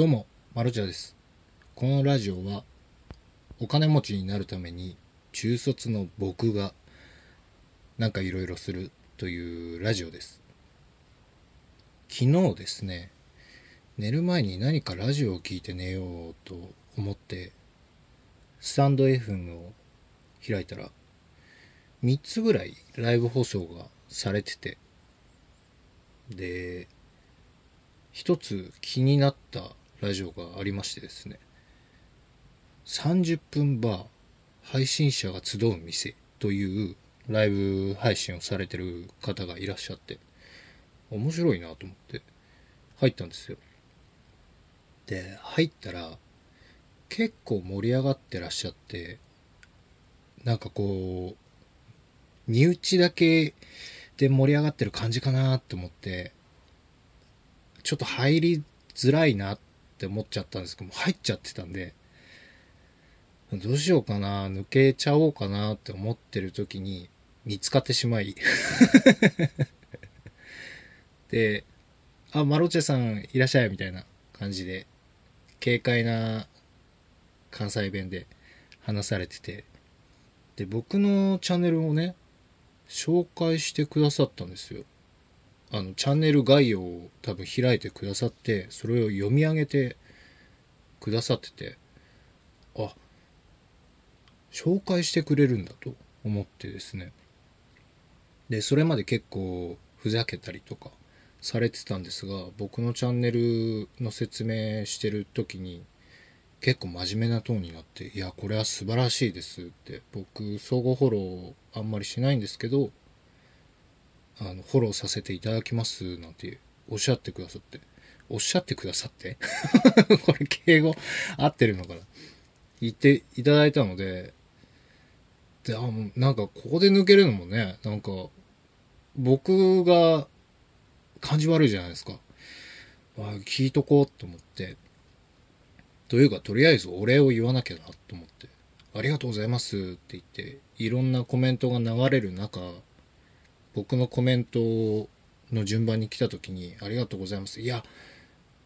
どうも、マルチャです。このラジオは、お金持ちになるために、中卒の僕が、なんかいろいろするというラジオです。昨日ですね、寝る前に何かラジオを聞いて寝ようと思って、スタンド FM を開いたら、3つぐらいライブ放送がされてて、で、一つ気になったラジオがありましてですね。30分バー配信者が集う店というライブ配信をされてる方がいらっしゃって面白いなと思って入ったんですよ。で入ったら結構盛り上がってらっしゃってなんかこう身内だけで盛り上がってる感じかなって思ってちょっと入りづらいなっって思っちゃったんですけども入っちゃってたんでどうしようかな抜けちゃおうかなって思ってる時に見つかってしまい。で「あマロチェさんいらっしゃい」みたいな感じで軽快な関西弁で話されててで僕のチャンネルをね紹介してくださったんですよ。あのチャンネル概要を多分開いてくださってそれを読み上げてくださっててあ紹介してくれるんだと思ってですね。でそれまで結構ふざけたりとかされてたんですが僕のチャンネルの説明してる時に結構真面目なトーンになって「いやこれは素晴らしいです」って僕相互フォローあんまりしないんですけどあのフォローさせていただきますなんておっしゃってくださって。おっしゃってくださって？これ敬語合ってるのかな？言っていただいたので。であもうなんかここで抜けるのもねなんか僕が感じ悪いじゃないですか。あ聞いとこうと思って。というかとりあえずお礼を言わなきゃなと思って。ありがとうございますって言っていろんなコメントが流れる中僕のコメントの順番に来た時に「ありがとうございます」いや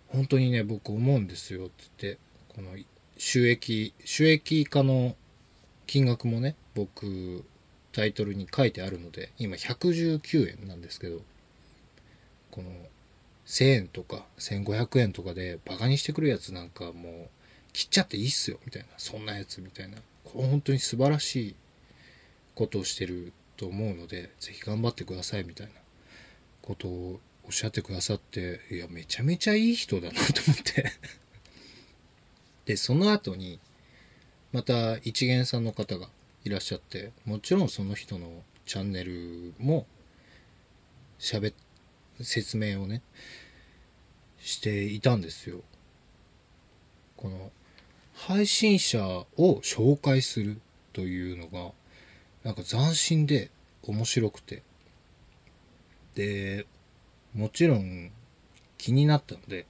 本当にね僕思うんですよって言ってこの収益収益化の金額もね僕タイトルに書いてあるので今119円なんですけどこの1000円とか1500円とかでバカにしてくるやつなんかもう切っちゃっていいっすよみたいな。そんなやつみたいな。本当に素晴らしいことをしてると思うのでぜひ頑張ってくださいみたいなことをおっしゃってくださっていやめちゃめちゃいい人だなと思って。でその後にまた一元さんの方がいらっしゃってもちろんその人のチャンネルも喋っ説明をねしていたんですよ。この配信者を紹介するというのがなんか斬新で面白くて。でもちろん気になったので、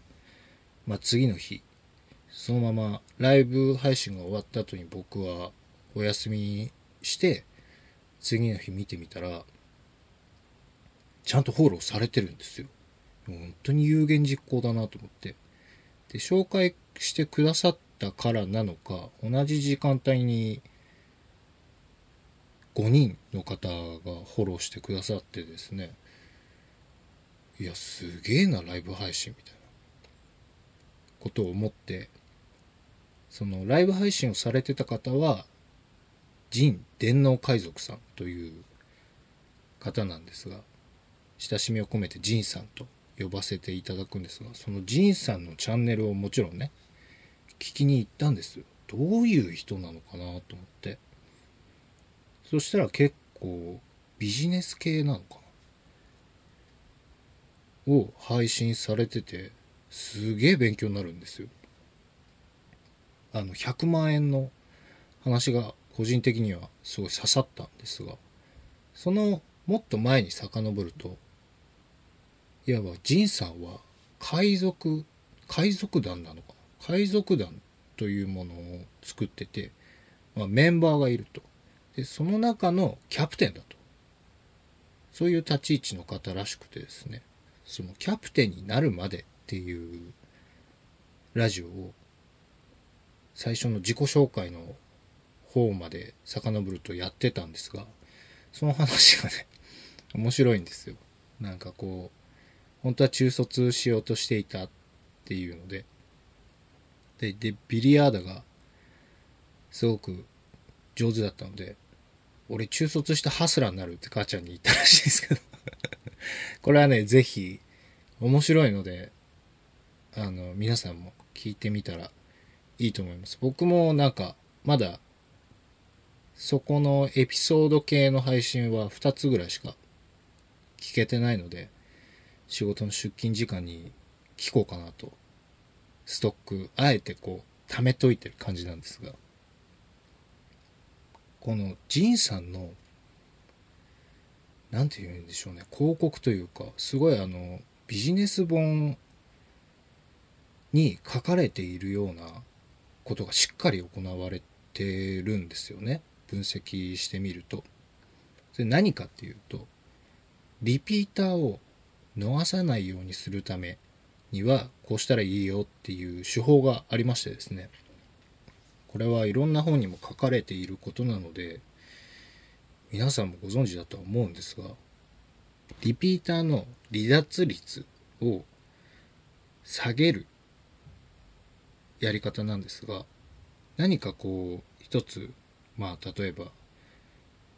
まあ、次の日そのままライブ配信が終わった後に僕はお休みして次の日見てみたらちゃんとフォローされてるんですよ。本当に有言実行だなと思って。で紹介してくださったからなのか同じ時間帯に5人の方がフォローしてくださってですねいやすげえなライブ配信みたいなことを思ってそのライブ配信をされてた方は神電脳海賊さんという方なんですが親しみを込めて仁さんと呼ばせていただくんですがその仁さんのチャンネルをもちろんね聞きに行ったんですどういう人なのかなと思って。そしたら結構ビジネス系なのかなを配信されててすげえ勉強になるんですよ。あの100万円の話が個人的にはすごい刺さったんですがそのもっと前に遡るといわば仁さんは海賊海賊団なのか海賊団というものを作ってて、まあ、メンバーがいると。でその中のキャプテンだと。そういう立ち位置の方らしくてですね。そのキャプテンになるまでっていうラジオを最初の自己紹介の方まで遡るとやってたんですがその話がね 面白いんですよ。なんかこう本当は中卒しようとしていたっていうので。でビリヤードがすごく上手だったので俺中卒してハスラーになるって母ちゃんに言ったらしいですけど。これはねぜひ面白いのであの皆さんも聞いてみたらいいと思います。僕もなんかまだそこのエピソード系の配信は2つぐらいしか聞けてないので仕事の出勤時間に聞こうかなと。ストックあえてこう貯めといてる感じなんですが。このジンさんの何て言うんでしょうね広告というかすごいあのビジネス本に書かれているようなことがしっかり行われてるんですよね分析してみると。それ何かっていうとリピーターを逃さないようにするためにはこうしたらいいよっていう手法がありましてですねこれはいろんな本にも書かれていることなので皆さんもご存知だとは思うんですがリピーターの離脱率を下げるやり方なんですが何かこう一つまあ例えば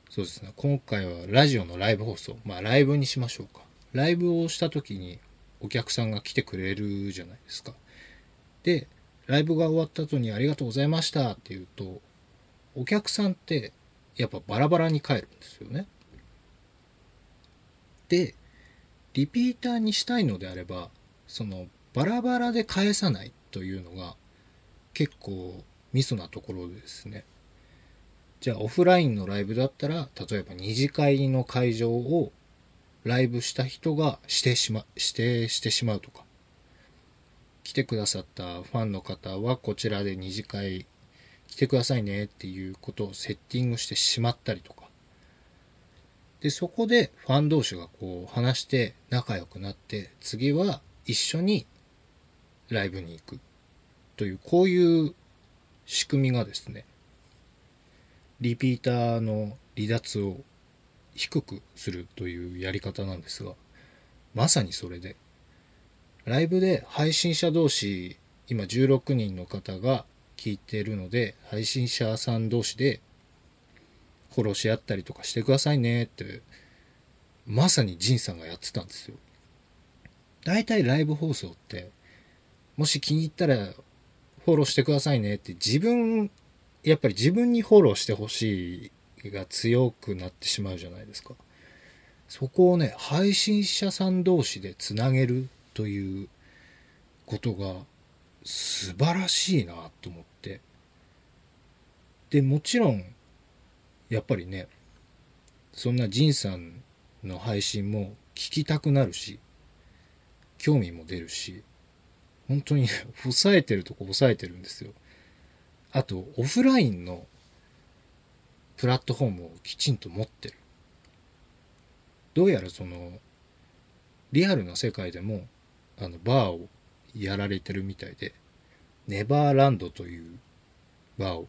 そうですね今回はラジオのライブ放送まあライブにしましょうか。ライブをした時にお客さんが来てくれるじゃないですか。でライブが終わった後にありがとうございましたって言うとお客さんってやっぱバラバラに帰るんですよね。でリピーターにしたいのであればそのバラバラで返さないというのが結構ミソなところですね。じゃあオフラインのライブだったら例えば二次会の会場をライブした人がしてしま指定してしまうとか。来てくださったファンの方はこちらで二次会来てくださいねっていうことをセッティングしてしまったりとか。でそこでファン同士がこう話して仲良くなって次は一緒にライブに行くというこういう仕組みがですねリピーターの離脱を低くするというやり方なんですがまさにそれでライブで配信者同士今16人の方が聞いてるので配信者さん同士でフォローし合ったりとかしてくださいね。ってまさにジンさんがやってたんですよ。大体ライブ放送ってもし気に入ったらフォローしてくださいね。って自分やっぱり自分にフォローしてほしいが強くなってしまうじゃないですか。そこをね配信者さん同士でつなげるということが素晴らしいなと思って。でもちろんやっぱりねそんな仁さんの配信も聞きたくなるし興味も出るし本当に、抑えてるとこ抑えてるんですよ。あとオフラインのプラットフォームをきちんと持ってる。どうやらそのリアルな世界でもあのバーをやられてるみたいでネバーランドというバーを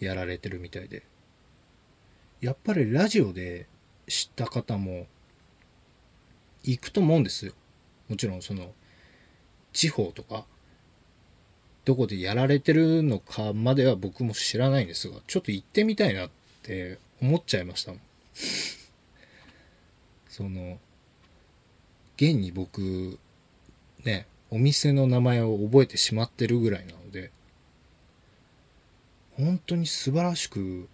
やられてるみたいでやっぱりラジオで知った方も行くと思うんです。よもちろんその地方とかどこでやられてるのかまでは僕も知らないんですがちょっと行ってみたいなって思っちゃいましたもん。その現に僕ねお店の名前を覚えてしまってるぐらいなので本当に素晴らしく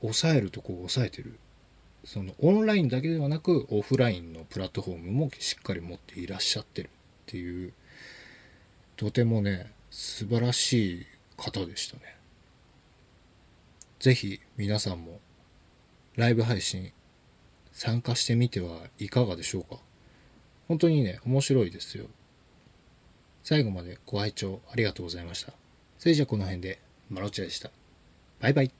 抑えるとこを抑えてる。そのオンラインだけではなくオフラインのプラットフォームもしっかり持っていらっしゃってるっていうとてもね素晴らしい方でしたね。是非皆さんもライブ配信参加してみてはいかがでしょうか。本当にね面白いですよ。最後までご拝聴ありがとうございました。それじゃこの辺で、マロチェでした。バイバイ。